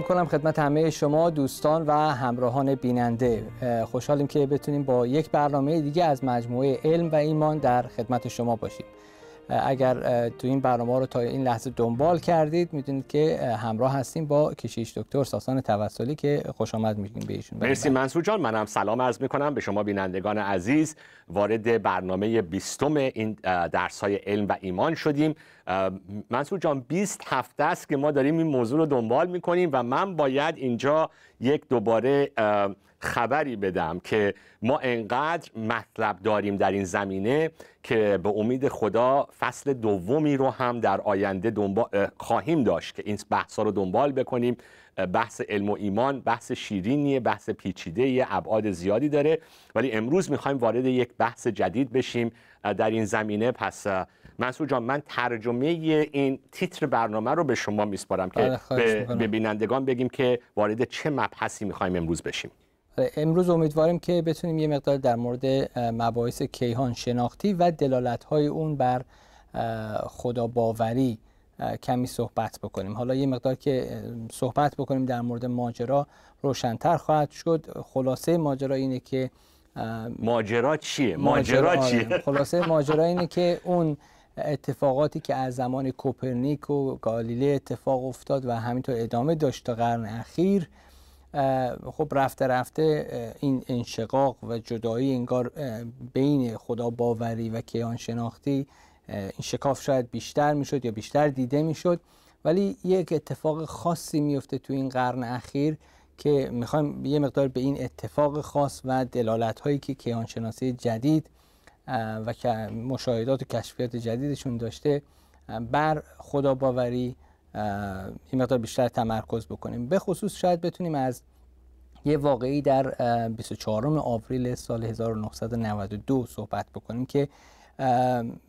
می‌کنم خدمت همه شما دوستان و همراهان بیننده. خوشحالیم که بتونیم با یک برنامه دیگه از مجموعه علم و ایمان در خدمت شما باشیم. اگر تو این برنامه رو تا این لحظه دنبال کردید می‌دونید که همراه هستیم با کشیش دکتر ساسان توسلی که خوش آمد میگیم به ایشون. مرسی منصور جان. منم سلام عرض می‌کنم. به شما بینندگان عزیز وارد برنامه بیستم این درس های علم و ایمان شدیم. منصور جان 20 هفته است که ما داریم این موضوع رو دنبال می‌کنیم و من باید اینجا یک دوباره خبری بدم که ما انقدر مطلب داریم در این زمینه که به امید خدا فصل دومی رو هم در آینده دنبال خواهیم داشت که این بحث رو دنبال بکنیم. بحث علم و ایمان بحث شیرینیه بحث پیچیده یه ابعاد زیادی داره. ولی امروز می‌خوایم وارد یک بحث جدید بشیم در این زمینه. پس منصور جان من ترجمه این تیتر برنامه رو به شما میسپارم که بله، به بینندگان بگیم که وارد چه مبحثی می‌خوایم امروز بشیم. امروز امیدواریم که بتونیم یه مقدار در مورد مباحث کیهان شناختی و دلالت های اون بر خدا باوری کمی صحبت بکنیم حالا یه مقدار که صحبت بکنیم در مورد ماجرا روشنتر خواهد شد خلاصه ماجرا اینه که ماجرا چیه؟ ماجرا, چیه؟ آره. خلاصه ماجرا اینه که اون اتفاقاتی که از زمان کوپرنیک و گالیله اتفاق افتاد و همینطور ادامه داشت تا قرن اخیر خب رفته رفته این انشقاق و جدایی انگار بین خدا باوری و کیان شناختی این شکاف شاید بیشتر می‌شد یا بیشتر دیده می‌شد. ولی یک اتفاق خاصی میفته تو این قرن اخیر که می‌خوایم یه مقدار به این اتفاق خاص و دلالت هایی که کیان شناسی جدید و مشاهدات و کشفیات جدیدشون داشته بر خدا باوری این مقدار بیشتر تمرکز بکنیم. به خصوص شاید بتونیم از یه واقعی در 24 آوریل سال 1992 صحبت بکنیم که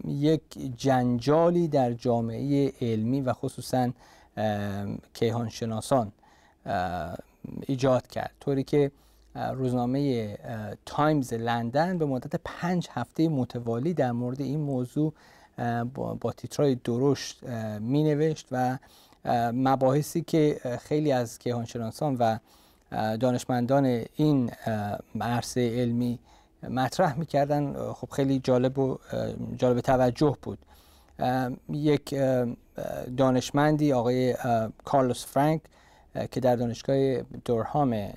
یک جنجالی در جامعه علمی و خصوصا کیهانشناسان ایجاد کرد. طوری که روزنامه تایمز لندن به مدت پنج هفته متوالی در مورد این موضوع با تیترای درشت می نوشت و مباحثی که خیلی از کیهانشناسان و دانشمندان این عرصه علمی مطرح می‌کردن. خب خیلی جالب و جالب توجه بود. یک دانشمندی آقای کارلوس فرانک که در دانشگاه دورهام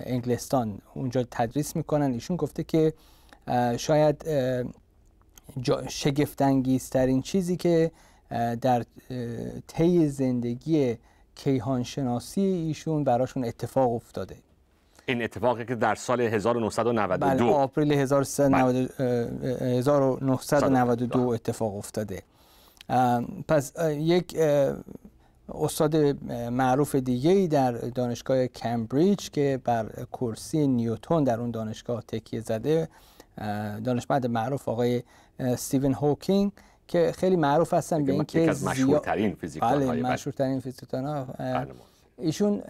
انگلستان اونجا تدریس می‌کنن. ایشون گفته که شاید شگفتانگیزترین چیزی که در طی زندگی کیهان شناسی ایشون براشون اتفاق افتاده. این اتفاقی که در سال 1992 بله آپریل 1992 اتفاق افتاده. پس یک استاد معروف دیگه ای در دانشگاه کمبریج که بر کرسی نیوتون در اون دانشگاه تکیه زده دانشمند معروف آقای استیون هوکینگ که خیلی معروف هستن به اینکه یکی از مشهورترین فیزیکدان بله مشهورترین فیزیکدان ایشون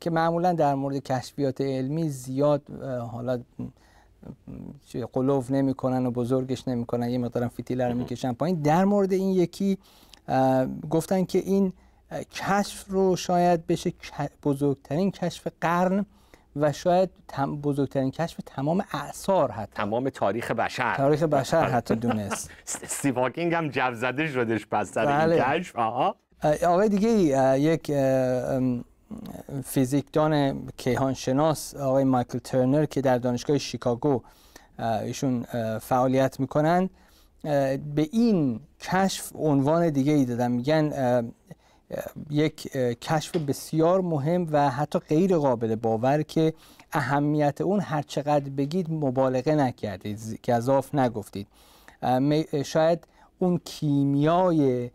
که معمولا در مورد کشفیات علمی زیاد حالا غلو نمی‌کنن و بزرگش نمی‌کنن یه مقدارم فتیله رو می‌کشن پایین. در مورد این یکی گفتن که این کشف رو شاید بشه بزرگترین کشف قرن. و شاید بزرگترین کشف تمام اعصار حتی. تمام تاریخ بشر. تاریخ بشر حتی دونست. استیو هاوکینگ هم جو زده شدش پس سر این بله. کشف. آها. آقای دیگه یک فیزیکدان کیهان شناس آقای مایکل ترنر که در دانشگاه شیکاگو ایشون فعالیت می‌کنن به این کشف عنوان دیگه ای دادن میگن یک کشف بسیار مهم و حتی غیر قابل باور که اهمیت اون هر چقدر بگید مبالغه نکردید گذاف نگفتید. شاید اون کیمیای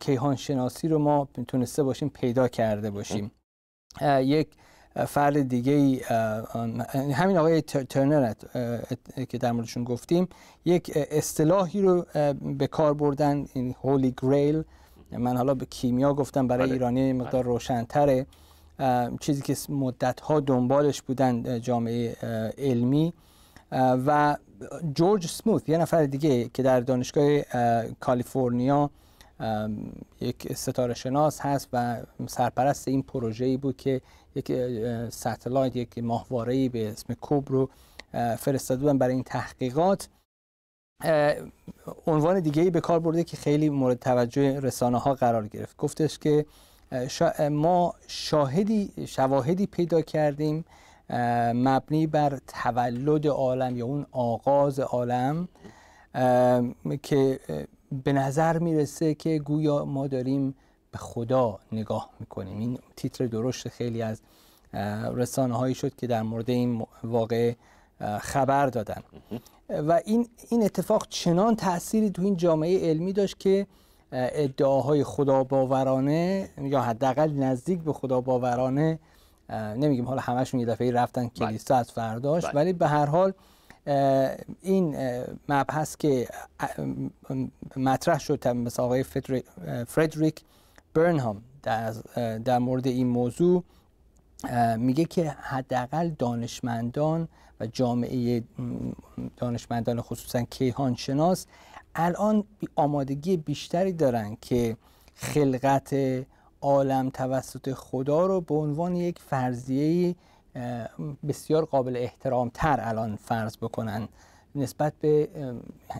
کیهان شناسی رو ما تونسته باشیم پیدا کرده باشیم. یک فرد دیگه همین آقای ترنر که در موردشون گفتیم. یک اصطلاحی رو به کار بردن این هولی گریل من حالا به کیمیا گفتم برای بله. ایرانی مقدار بله. روشنتره چیزی که مدت ها دنبالش بودن جامعه علمی و جورج سموث یه نفر دیگه که در دانشگاه کالیفرنیا یک ستاره شناس هست و سرپرست این پروژه ای بود که یک ستلایت یک ماهواره به اسم کوب رو فرستاده بودن برای این تحقیقات عنوان دیگه ای به کار برده که خیلی مورد توجه رسانه ها قرار گرفت. گفتش که ما شاهدی شواهدی پیدا کردیم مبنی بر تولد عالم یا اون آغاز عالم که به نظر می‌رسه که گویا ما داریم به خدا نگاه می‌کنیم. این تیتر درشت خیلی از رسانه هایی شد که در مورد این واقع خبر دادن و این, این اتفاق چنان تأثیری تو این جامعه علمی داشت که ادعاهای خدا باورانه یا حداقل نزدیک به خدا باورانه نمیگیم حالا همشون یه دفعه رفتن بله. کلیسا از فرداش بله. ولی به هر حال این مبحث که مطرح شد مثل آقای فردریک برنهام در, در مورد این موضوع میگه که حداقل دانشمندان و جامعه دانشمندان خصوصا کیهان شناس الان آمادگی بیشتری دارن که خلقت عالم توسط خدا رو به عنوان یک فرضیه بسیار قابل احترام تر الان فرض بکنن نسبت به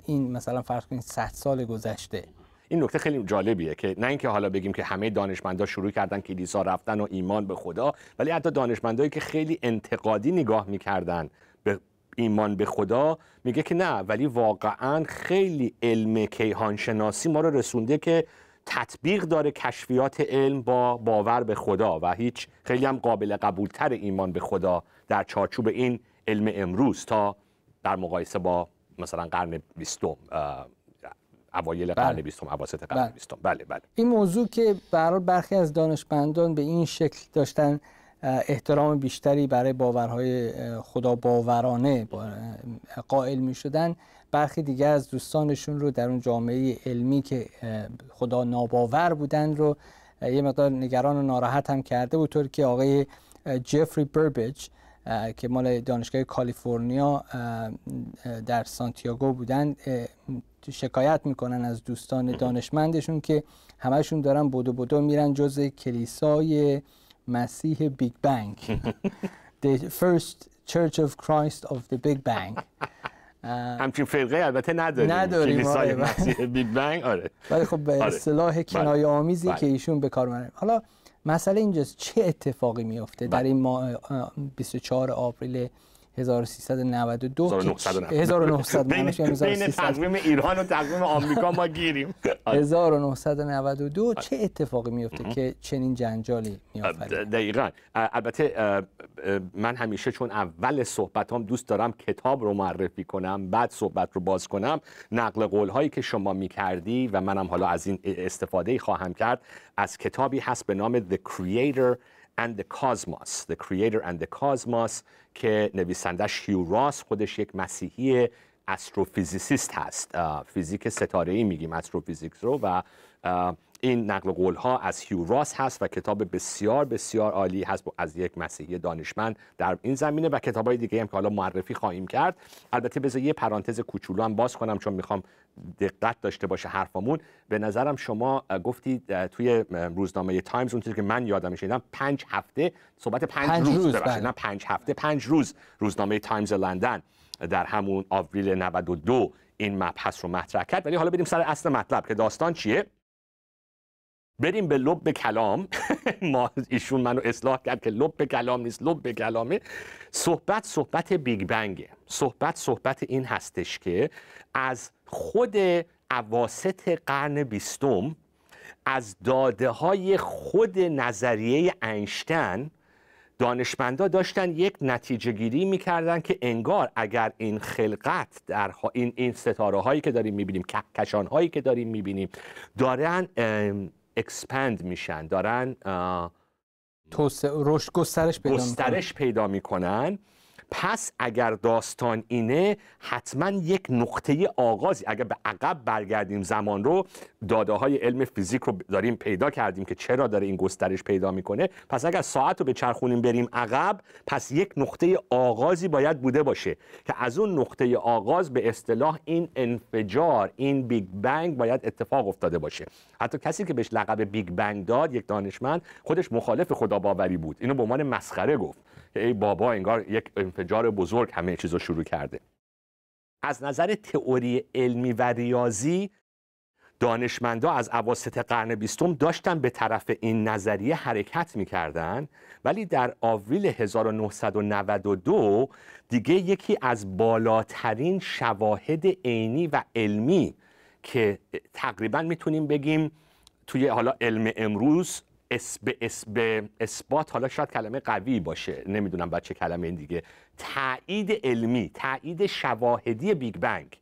این مثلا فرض کنید 100 سال گذشته. این نکته خیلی جالبیه که نه اینکه حالا بگیم که همه دانشمندا شروع کردن کلیسا رفتن و ایمان به خدا ولی حتی دانشمندایی که خیلی انتقادی نگاه می‌کردن به ایمان به خدا میگه که نه ولی واقعا خیلی علم کیهان شناسی ما رو رسونده که تطبیق داره کشفیات علم با باور به خدا و هیچ خیلی هم قابل قبولتر ایمان به خدا در چارچوب این علم امروز تا در مقایسه با مثلا قرن بیستم اوایل قرن بله. بیستم اواسط قرن بله. بیستم بله بله این موضوع که برای برخی از دانشمندان به این شکل داشتن احترام بیشتری برای باورهای خدا باورانه قائل می شدن برخی دیگر از دوستانشون رو در اون جامعه علمی که خدا ناباور بودن رو یه مقدار نگران و ناراحت هم کرده بود طوری که آقای جفری بربیج که مال دانشگاه کالیفرنیا در سن دیگو بودن شکایت می‌کنن از دوستان دانشمندشون که همشون دارن بدو بدو میرن جز کلیسای مسیح بیگ بنگ The first Church of Christ of the Big Bang همچین فرقه البته نداریم نداریم کلیسای آره. مسیح بیگ بنگ آره ولی خب به آره. اصطلاح بله. کنایه آمیزی بله. که ایشون به کار حالا مسئله اینجاست چه اتفاقی میفته در این ماه 24 آوریل 1392 1900 بین تقویم ایران و تقویم آمریکا ما گیریم. 1992 چه اتفاقی میفته که چنین جنجالی میآفرینه دقیقا. البته من همیشه چون اول صحبتام دوست دارم کتاب رو معرفی کنم بعد صحبت رو باز کنم نقل قول هایی که شما می‌کردی و منم حالا از این استفاده خواهم کرد از کتابی هست به نام The Creator and the Cosmos The Creator and the Cosmos که نویسندش هیو راس خودش یک مسیحی astrophysicist هست. فیزیک ستاره ای میگیم astrophysics رو و این نقل قول ها از هیوراس هست و کتاب بسیار بسیار عالی هست از یک مسیحی دانشمند در این زمینه و کتاب های دیگه هم که حالا معرفی خواهیم کرد. البته بذار یه پرانتز کوچولو هم باز کنم چون می‌خوام دقت داشته باشه حرفمون. به نظرم شما گفتید توی روزنامه تایمز اون چیزی که من یادم شنیدم پنج هفته صحبت پنج, پنج روز, روز بله. نه پنج هفته پنج روز روزنامه تایمز لندن در همون آوریل 92 این مبحث رو مطرح کرد. ولی حالا بریم سر اصل مطلب که داستان چیه؟ بریم به لب کلام. ما ایشون منو اصلاح کرد که لب کلام نیست لب کلامه صحبت صحبت بیگ بنگه. صحبت صحبت این هستش که از خود اواسط قرن بیستم از داده های خود نظریه اینشتن دانشمندا داشتن یک نتیجه گیری می‌کردن که انگار اگر این خلقت در این این ستاره هایی که داریم می‌بینیم کهکشان هایی که داریم می‌بینیم دارن expand میشن. دارن رشد گسترش پیدا گسترش پیدا می‌کنن. پس اگر داستان اینه حتما یک نقطه آغازی. اگر به عقب برگردیم زمان رو داده های علم فیزیک رو داریم پیدا کردیم که چرا داره این گسترش پیدا می‌کنه. پس اگر ساعت رو بچرخونیم بریم عقب پس یک نقطه آغازی باید بوده باشه که از اون نقطه آغاز به اصطلاح این انفجار این بیگ بنگ باید اتفاق افتاده باشه. حتی کسی که بهش لقب بیگ بنگ داد یک دانشمند خودش مخالف خدا باوری بود. اینو به عنوان مسخره گفت. ای بابا انگار یک انفجار بزرگ همه چیز رو شروع کرده. از نظر تئوری علمی و ریاضی دانشمندا از اواسط قرن بیستم داشتن به طرف این نظریه حرکت می‌کردن ولی در آوریل 1992 دیگه یکی از بالاترین شواهد عینی و علمی که تقریبا می‌تونیم بگیم توی حالا علم امروز اس به, اس اثبات حالا شاید کلمه قوی باشه نمی‌دونم به چه کلمه این دیگه. تایید علمی تایید شواهدی بیگ بنگ.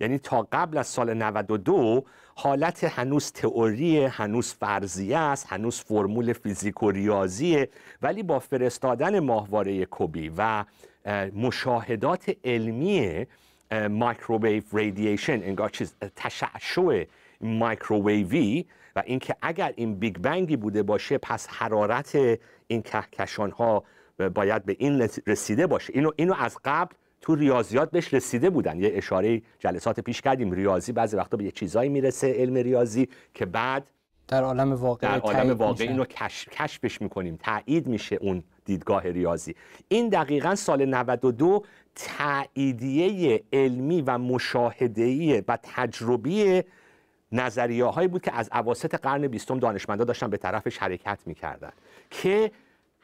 یعنی تا قبل از سال 92 حالت هنوز تئوری هنوز فرضیه است هنوز فرمول فیزیک و ریاضیه ولی با فرستادن ماهواره کوبی و مشاهدات علمی microwave radiation انگار چیز تشعشع مایکروویوی و اینکه اگر این بیگ بنگی بوده باشه پس حرارت این کهکشان ها باید به این رسیده باشه. اینو اینو از قبل تو ریاضیات بهش رسیده بودن. یه اشاره جلسات پیش کردیم. ریاضی بعضی وقتا به یه چیزایی می‌رسه علم ریاضی که بعد در عالم واقع در عالم واقع اینو کشف کشفش می‌کنیم. تایید میشه اون دیدگاه ریاضی. این دقیقا سال 92 تاییدیه علمی و مشاهده‌ای و تجربی نظریه هایی بود که از عواسط قرن بیستم دانشمندا داشتن به طرفش حرکت می‌کردن. که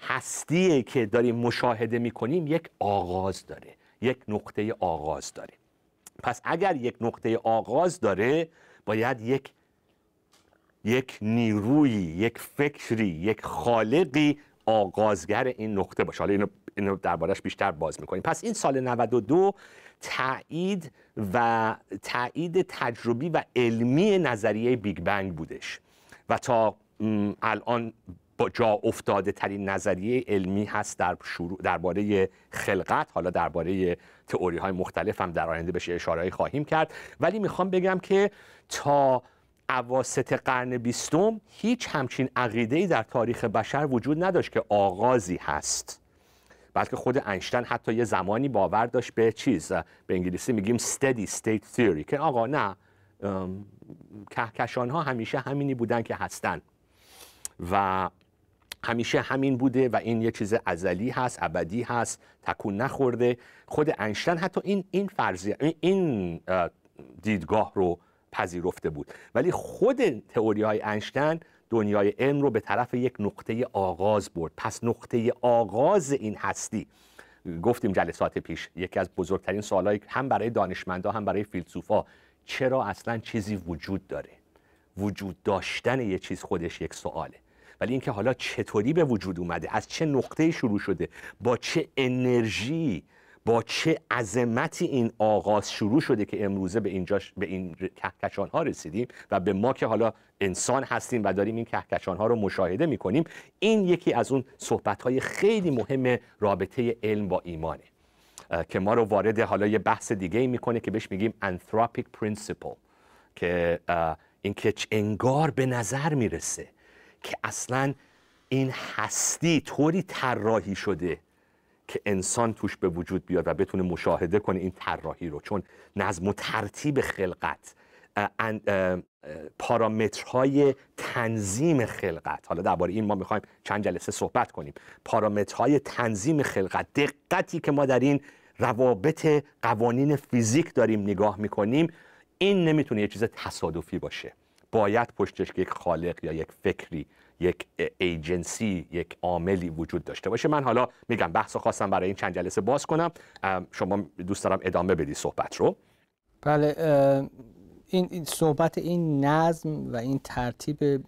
هستیه که داریم مشاهده می‌کنیم یک آغاز داره یک نقطه آغاز داره. پس اگر یک نقطه آغاز داره باید یک یک نیروی یک فکری یک خالقی آغازگر این نقطه باشه. حالا اینو, اینو دربارش بیشتر باز می‌کنیم. پس این سال 92 تایید و تایید تجربی و علمی نظریه بیگ بنگ بودش. و تا الان با جا افتاده ترین نظریه علمی هست در شروع درباره خلقت حالا درباره تئوری های مختلف هم در آینده بشه اشاره خواهیم کرد. ولی می‌خوام بگم که تا اواسط قرن بیستم هیچ همچین عقیده در تاریخ بشر وجود نداشت که آغازی هست. بلکه خود اینشتین حتی یه زمانی باور داشت به چیز. به انگلیسی میگیم steady state theory که آقا نه کهکشان ها همیشه همینی بودن که هستن. و همیشه همین بوده و این یه چیز ازلی هست ابدی هست تکون نخورده. خود اینشتین حتی این این فرضیه این دیدگاه رو پذیرفته بود. ولی خود تئوری های اینشتین دنیای علم رو به طرف یک نقطه آغاز برد. پس نقطه آغاز این هستی. گفتیم جلسات پیش یکی از بزرگترین سوالایی هم برای دانشمندا هم برای فیلسوفا چرا اصلا چیزی وجود داره؟ وجود داشتن یه چیز خودش یک سواله. ولی اینکه حالا چطوری به وجود اومده؟ از چه نقطه شروع شده؟ با چه انرژی؟ با چه عظمتی این آغاز شروع شده که امروزه به اینجا به این کهکشان ها رسیدیم و به ما که حالا انسان هستیم و داریم این کهکشان ها رو مشاهده می‌کنیم این یکی از اون صحبت های خیلی مهم رابطه علم با ایمانه که ما رو وارد حالا یه بحث دیگه ای می‌کنه که بهش میگیم anthropic principle که این که انگار به نظر می‌رسه که اصلا این هستی طوری طراحی شده که انسان توش به وجود بیاد و بتونه مشاهده کنه این طراحی رو. چون نظم و ترتیب خلقت پارامترهای تنظیم خلقت. حالا درباره این ما می‌خوایم چند جلسه صحبت کنیم. پارامترهای تنظیم خلقت دقتی که ما در این روابط قوانین فیزیک داریم نگاه می‌کنیم این نمی‌تونه یه چیز تصادفی باشه. باید پشتش یک خالق یا یک فکری یک ایجنسی یک عاملی وجود داشته باشه. من حالا میگم بحث خواستم برای این چند جلسه باز کنم. شما دوست دارم ادامه بدی صحبت رو. بله این صحبت این نظم و این ترتیب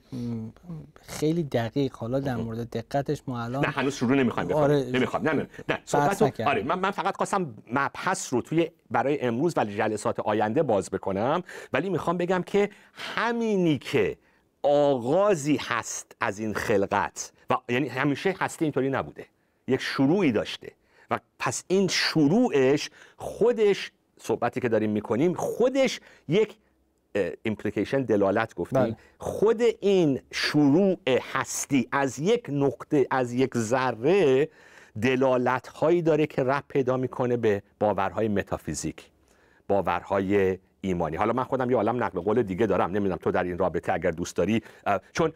خیلی دقیق. حالا در مورد دقتش ما الان نه هنوز شروع نمی‌خوایم آره نمی‌خوام نه نه نه صحبت آره من, من فقط خواستم مبحث رو توی برای امروز ولی جلسات آینده باز بکنم. ولی می‌خوام بگم که همینی که آغازی هست از این خلقت. و یعنی همیشه هستی اینطوری نبوده. یک شروعی داشته. و پس این شروعش خودش صحبتی که داریم می‌کنیم خودش یک ایمپلیکیشن دلالت گفتیم. بله. خود این شروع هستی از یک نقطه از یک ذره دلالت هایی داره که رب پیدا می‌کنه به باورهای متافیزیک. باورهای ایمانی. حالا من خودم یه عالم نقل قول دیگه دارم نمی‌دونم تو در این رابطه اگر دوست داری. چون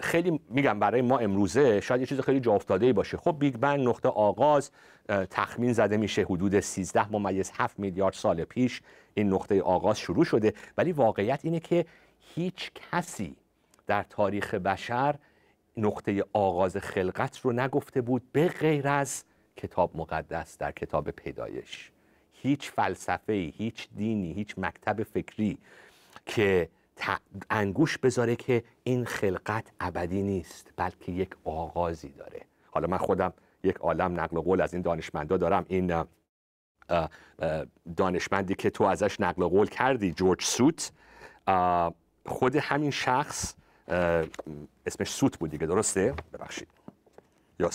خیلی میگم برای ما امروزه شاید یه چیز خیلی جا ای باشه. خب بیگ بنگ نقطه آغاز تخمین زده میشه حدود 13 ممیز 7 میلیارد سال پیش این نقطه آغاز شروع شده. ولی واقعیت اینه که هیچ کسی در تاریخ بشر نقطه آغاز خلقت رو نگفته بود به غیر از کتاب مقدس در کتاب پیدایش. هیچ فلسفه هیچ دینی هیچ مکتب فکری که انگوش بذاره که این خلقت ابدی نیست بلکه یک آغازی داره. حالا من خودم یک عالم نقل قول از این دانشمندا دارم. این دانشمندی که تو ازش نقل قول کردی جورج سوت خود همین شخص اسمش سوت بود دیگه درسته؟ ببخشید. یا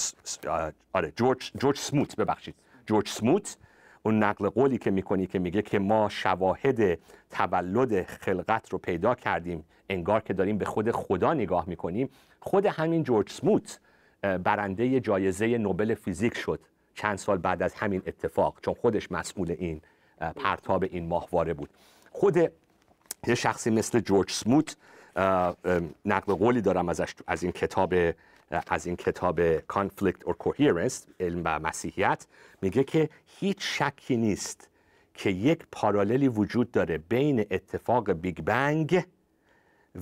آره جورج جورج سموت ببخشید. جورج سموت اون نقل قولی که می‌کنی که میگه که ما شواهد تولد خلقت رو پیدا کردیم انگار که داریم به خود خدا نگاه می‌کنیم. خود همین جورج سموت برنده جایزه نوبل فیزیک شد. چند سال بعد از همین اتفاق چون خودش مسئول این پرتاب این ماهواره بود. خود یه شخصی مثل جورج سموت نقل قولی دارم ازش از این کتاب از این کتاب Conflict or Coherence علم و مسیحیت میگه که هیچ شکی نیست که یک پاراللی وجود داره بین اتفاق بیگ بنگ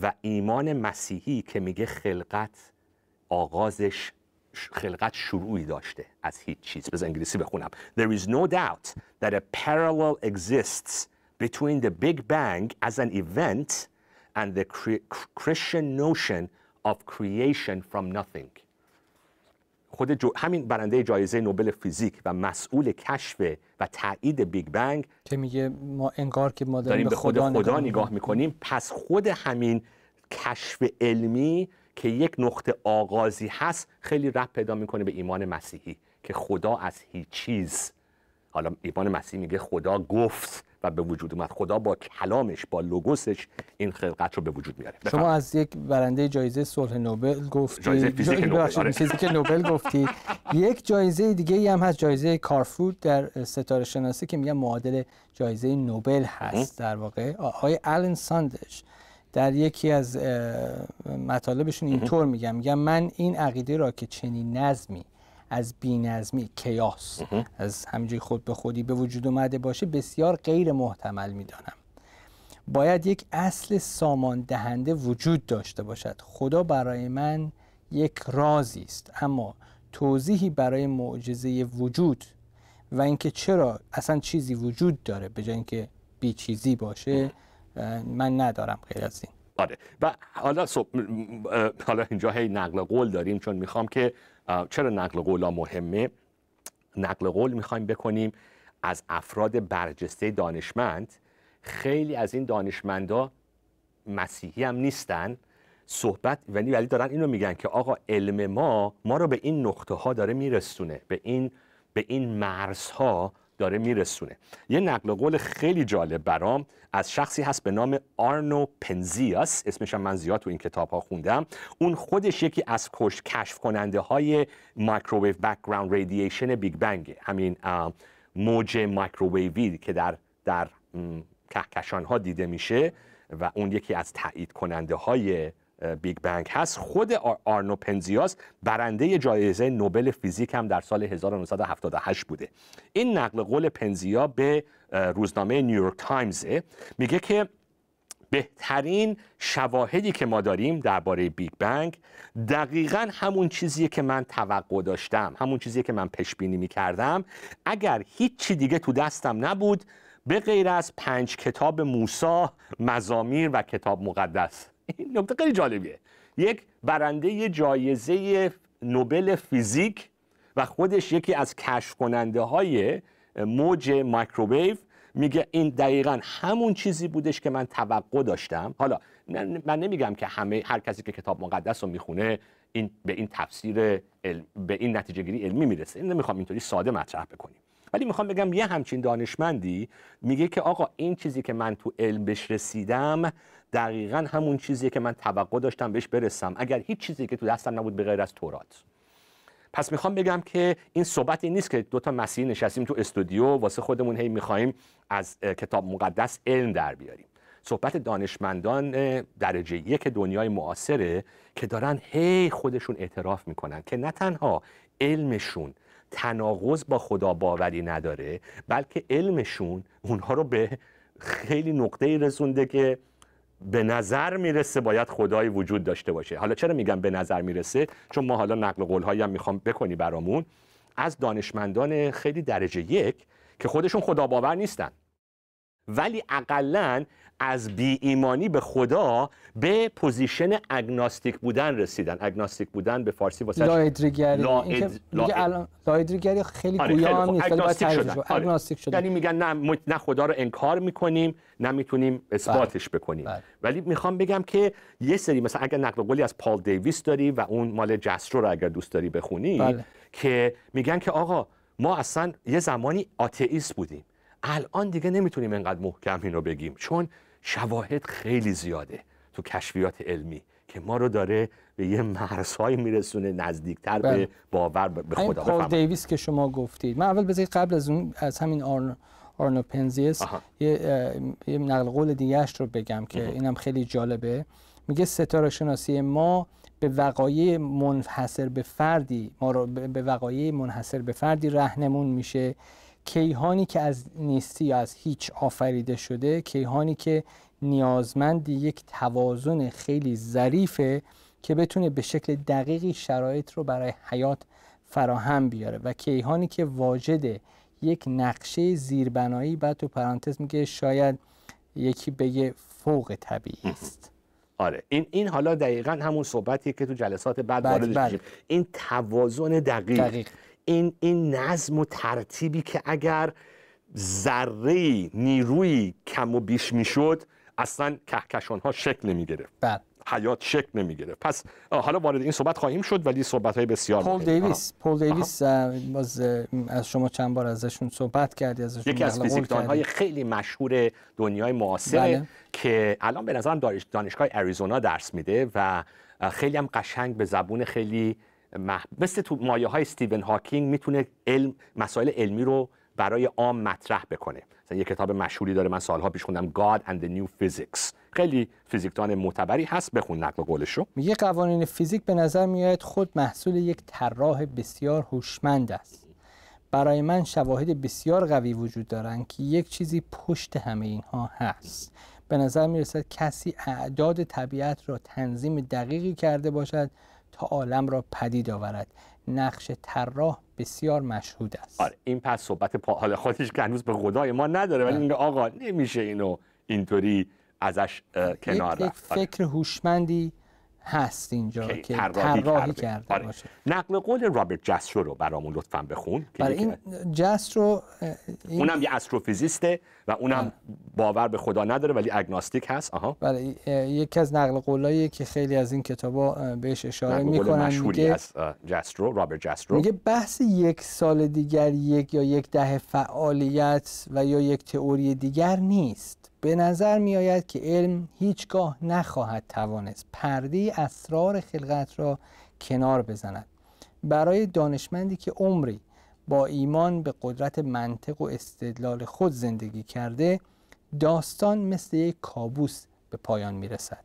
و ایمان مسیحی که میگه خلقت آغازش خلقت شروعی داشته از هیچ چیز. بذار انگلیسی بخونم. There is no doubt that a parallel exists between the Big Bang as an event and the Christian notion of creation from nothing. خود همین برنده جایزه نوبل فیزیک و مسئول کشف و تایید بیگ بنگ که میگه ما انگار که ما داریم, به خدا, خدا, خدا نگاه می‌کنیم. پس خود همین کشف علمی که یک نقطه آغازی هست خیلی رب پیدا می‌کنه به ایمان مسیحی که خدا از هیچ چیز حالا ایمان مسیحی میگه خدا گفت. و به وجود اومد. خدا با کلامش با لوگوسش این خلقت رو به وجود میاره. شما از یک برنده جایزه صلح نوبل گفتی. جایزه فیزیک نوبل, نوبل گفتی. یک جایزه دیگه ای هم هست جایزه کارفود در ستاره شناسی که میگن معادل جایزه نوبل هست در واقع. آقای آلن ساندش در یکی از مطالبشون اینطور میگم میگم من این عقیده را که چنین نظمی از بینظمی کیاس. از همینجوری خود به خودی به وجود اومده باشه بسیار غیر محتمل می‌دانم. باید یک اصل سامان دهنده وجود داشته باشد. خدا برای من یک رازی است اما توضیحی برای معجزه وجود و اینکه چرا اصلا چیزی وجود داره به جای اینکه بی چیزی باشه من ندارم غیر از این. آره. و حالا حالا اینجا هی نقل قول داریم چون می‌خوام که چرا نقل قول مهمه؟ نقل قول می‌خوایم بکنیم از افراد برجسته دانشمند. خیلی از این دانشمندا مسیحی هم نیستن. صحبت ولی ولی دارن اینو میگن که آقا علم ما ما رو به این نقطه ها داره میرسونه به این به این مرزها داره میرسونه. یه نقل قول خیلی جالب برام از شخصی هست به نام آرنو پنزیاس. اسمش من زیاد تو این کتاب ها خوندم. اون خودش یکی از کشف کننده های microwave background radiation بیگ بنگ همین موج مایکروویوی که در در کهکشان ها دیده میشه و اون یکی از تایید کننده های بیگ بنگ هست. خود آرنو پنزیاس برنده جایزه نوبل فیزیک هم در سال 1978 بوده. این نقل قول پنزیا به روزنامه نیویورک تایمز میگه که بهترین شواهدی که ما داریم درباره بیگ بنگ دقیقا همون چیزیه که من توقع داشتم همون چیزیه که من پیش بینی می‌کردم. اگر هیچی دیگه تو دستم نبود به غیر از پنج کتاب موسی مزامیر و کتاب مقدس. این نکته خیلی جالبیه. یک برنده جایزه نوبل فیزیک و خودش یکی از کشف کننده های موج مایکروویو میگه این دقیقا همون چیزی بودش که من توقع داشتم. حالا من نمیگم که همه هر کسی که کتاب مقدس رو می‌خونه این به این تفسیر علم، به این نتیجه گیری علمی می‌رسه. این نمی‌خوام اینطوری ساده مطرح بکنیم. ولی می‌خوام بگم یه همچین دانشمندی میگه که آقا این چیزی که من تو علم بهش رسیدم دقیقا همون چیزی که من توقع داشتم بهش برسم. اگر هیچ چیزی که تو دستم نبود به غیر از تورات. پس می‌خوام بگم که این صحبت این نیست که دو تا مسیح نشستیم تو استودیو واسه خودمون هی می‌خوایم از کتاب مقدس علم در بیاریم. صحبت دانشمندان درجه یک دنیای معاصره که دارن هی خودشون اعتراف می‌کنن که نه تنها علمشون تناقض با خدا باوری نداره بلکه علمشون اونها رو به یه نقطه رسونده که به نظر می‌رسه باید خدایی وجود داشته باشه. حالا چرا میگم به نظر می‌رسه؟ چون ما حالا نقل قول هایی هم می‌خوام بکنی برامون. از دانشمندان خیلی درجه یک که خودشون خدا باور نیستن. ولی اقلا از بی ایمانی به خدا به position agnostic بودن رسیدن. agnostic بودن به فارسی واسه لاادریگری لاادریگری خیلی آره گویا هم نیست اگناستیک شدن. یعنی میگن نه نه خدا رو انکار می‌کنیم نه می‌تونیم اثباتش بله. بکنیم. بله. ولی می‌خوام بگم که یه سری مثلا اگر نقل قولی از پال دیویس داری و اون مال جسترو رو اگر دوست داری بخونی بله. که میگن که آقا ما اصلا یه زمانی آتئیست بودیم. الان دیگه نمی‌تونیم انقدر محکم اینو بگیم. چون شواهد خیلی زیاده تو کشفیات علمی که ما رو داره به یه مرزهایی میرسونه نزدیکتر به بله. باور به خدا. پال دیویس که شما گفتید. من اول بذارید قبل از اون از همین آرن آرنو پنزیس یه, یه نقل قول دیگهش رو بگم که اینم خیلی جالبه. میگه ستاره شناسی ما به وقایع منحصر به فردی ما رو به وقایع منحصر به فردی رهنمون میشه. کیهانی که از نیستی یا از هیچ آفریده شده کیهانی که نیازمند یک توازن خیلی ظریفه که بتونه به شکل دقیقی شرایط رو برای حیات فراهم بیاره و کیهانی که واجد یک نقشه زیربنایی بعد تو پرانتز میگه شاید یکی بگه فوق طبیعی است. آره. این این حالا دقیقا همون صحبتی که تو جلسات بعد وارد بله. این توازن دقیق, دقیق. این این نظم و ترتیبی که اگر ذره نیروی کم و بیش می‌شد اصلا کهکشان ها شکل نمی گرفت بله. حیات شکل نمی گرفت پس حالا وارد این صحبت خواهیم شد ولی صحبت های بسیار پول دیویس پول دیویس باز از شما چند بار ازشون صحبت کردی ازشون یکی از فیزیکدان های خیلی مشهور دنیای معاصر بله. که الان به نظرم دانشگاه اریزونا درس میده و خیلی هم قشنگ به زبون خیلی مح... مثل تو مایه های ستیون هاکینگ می‌تونه علم مسائل علمی رو برای عام مطرح بکنه. مثلا یه کتاب مشهوری داره من سالها پیش خوندم God and the New Physics. خیلی فیزیکدان معتبری هست بخون نقل قولش رو میگه قوانین فیزیک به نظر میاد خود محصول یک طراح بسیار هوشمند است. برای من شواهد بسیار قوی وجود دارند که یک چیزی پشت همه اینها هست. به نظر می‌رسد کسی اعداد طبیعت را تنظیم دقیقی کرده باشد تا عالم را پدید آورد. نقش طراح بسیار مشهود است. آره این پس صحبت پا... حالا خودش که هنوز به خدای ما نداره ولی میگه آقا نمیشه اینو اینطوری ازش کنار رفت. یک آره. فکر هوشمندی هست اینجا که طراحی کرده. آره. باشه. نقل قول رابرت جسترو رو برامون لطفا بخون برای این جسترو این... اونم یه استروفیزیسته و اونم باور به خدا نداره ولی اگناستیک هست. آها. بله یکی از نقل قولایی که خیلی از این کتابا بهش اشاره می‌کنن میگه از جسترو رابرت جسترو. میگه بحث یک سال دیگر یک یا یک دهه فعالیت و یا یک تئوری دیگر نیست. به نظر می آید که علم هیچگاه نخواهد توانست پرده اسرار خلقت را کنار بزند. برای دانشمندی که عمری با ایمان به قدرت منطق و استدلال خود زندگی کرده داستان مثل یک کابوس به پایان می رسد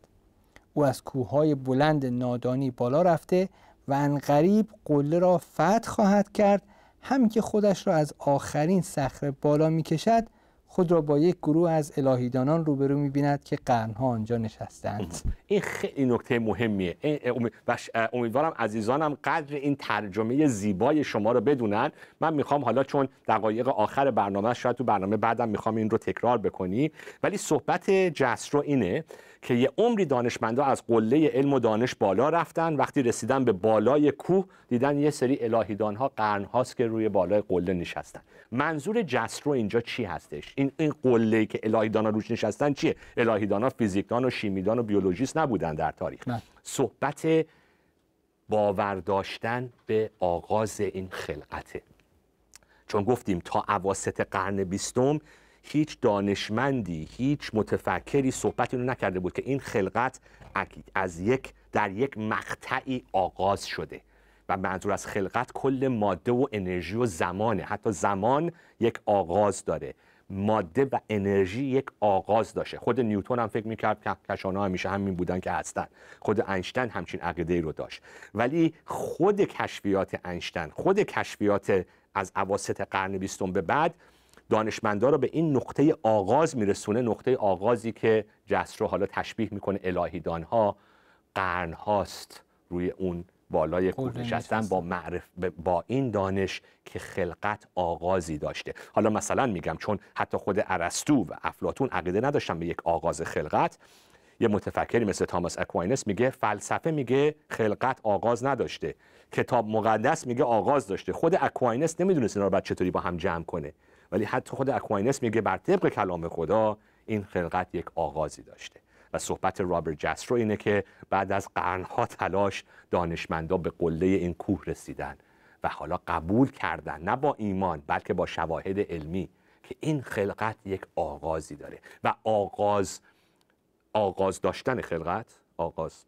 او از کوههای بلند نادانی بالا رفته و انقریب قله را فتح خواهد کرد. همین که خودش را از آخرین صخره بالا می کشد خود را با یک گروه از الهیدانان روبرو می‌بیند که قرنها آنجا نشستند. این خیلی نکته مهمیه. امیدوارم عزیزانم قدر این ترجمه زیبای شما رو بدونن. من می‌خوام حالا چون دقایق آخر برنامه شاید تو برنامه بعدم می‌خوام این رو تکرار بکنی. ولی صحبت جسرو اینه که یه عمری دانشمندا از قله علم و دانش بالا رفتن. وقتی رسیدن به بالای کوه دیدن یه سری الهیدان ها قرن هاست که روی بالای قله نشستن. منظور جسرو اینجا چی هستش؟ این این قله که الهیدان ها روش نشستن چیه؟ الهیدان ها فیزیکدان و شیمیدان و بیولوژیست نبودن در تاریخ. نه. صحبت باور داشتن به آغاز این خلقته. چون گفتیم تا اواسط قرن بیستم هیچ دانشمندی هیچ متفکری صحبت اینو نکرده بود که این خلقت از یک در یک مقطعی آغاز شده و منظور از خلقت کل ماده و انرژی و زمانه. حتی زمان یک آغاز داره. ماده و انرژی یک آغاز داشته. خود نیوتون هم فکر می‌کرد که کشانه همیشه همین بودن که هستن. خود انشتن همچین عقیده ای رو داشت. ولی خود کشفیات انشتن خود کشفیات از اواسط قرن بیستم به بعد دانشمندا رو به این نقطه آغاز میرسونه نقطه آغازی که رو حالا تشبیه می‌کنه الهیدان ها قرن هاست روی اون بالای کوه نشستن با معرف با این دانش که خلقت آغازی داشته. حالا مثلا میگم چون حتی خود ارسطو و افلاتون عقیده نداشتن به یک آغاز خلقت یه متفکری مثل تاماس اکواینس میگه فلسفه میگه خلقت آغاز نداشته. کتاب مقدس میگه آغاز داشته. خود اکواینس نمی‌دونست اینا رو بعد چطوری با هم جمع کنه. ولی حتی خود اکواینس میگه بر طبق کلام خدا این خلقت یک آغازی داشته. و صحبت رابرت جسترو اینه که بعد از قرنها تلاش دانشمندا به قله این کوه رسیدن و حالا قبول کردن نه با ایمان بلکه با شواهد علمی که این خلقت یک آغازی داره. و آغاز آغاز داشتن خلقت آغاز.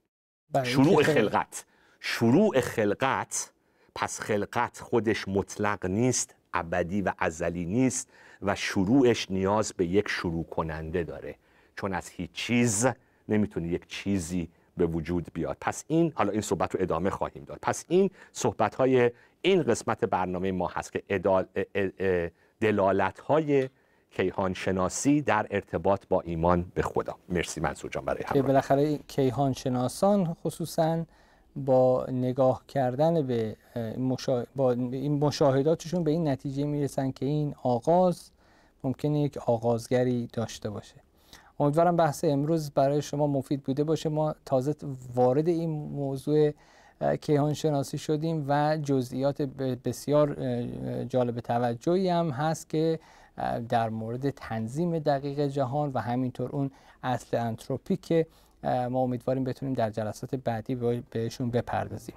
شروع خلقت. شروع خلقت پس خلقت خودش مطلق نیست. ابدی و ازلی نیست و شروعش نیاز به یک شروع کننده داره. چون از هیچ چیز نمی‌تونه یک چیزی به وجود بیاد. پس این حالا این صحبت رو ادامه خواهیم داد. پس این صحبت های این قسمت برنامه ما هست که ادال دلالت های کیهان شناسی در ارتباط با ایمان به خدا. مرسی منصور جان برای همراه بالاخره کیهان شناسان خصوصا با نگاه کردن به با این مشاهداتشون به این نتیجه می‌رسن که این آغاز ممکنه یک آغازگری داشته باشه. امیدوارم بحث امروز برای شما مفید بوده باشه. ما تازه وارد این موضوع کیهان شناسی شدیم و جزئیات بسیار جالب توجهی هم هست که در مورد تنظیم دقیق جهان و همینطور اون اصل انتروپی که ما امیدواریم بتونیم در جلسات بعدی بهشون بپردازیم.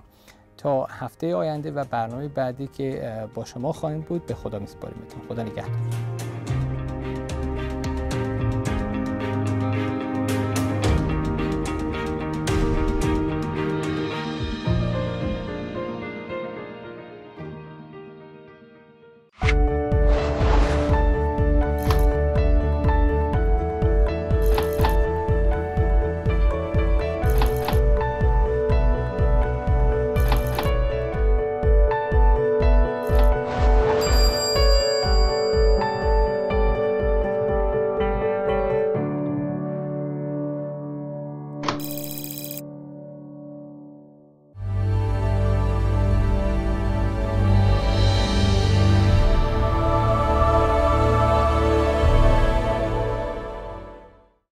تا هفته آینده و برنامه بعدی که با شما خواهیم بود به خدا میسپاریمتون خدا نگهدار.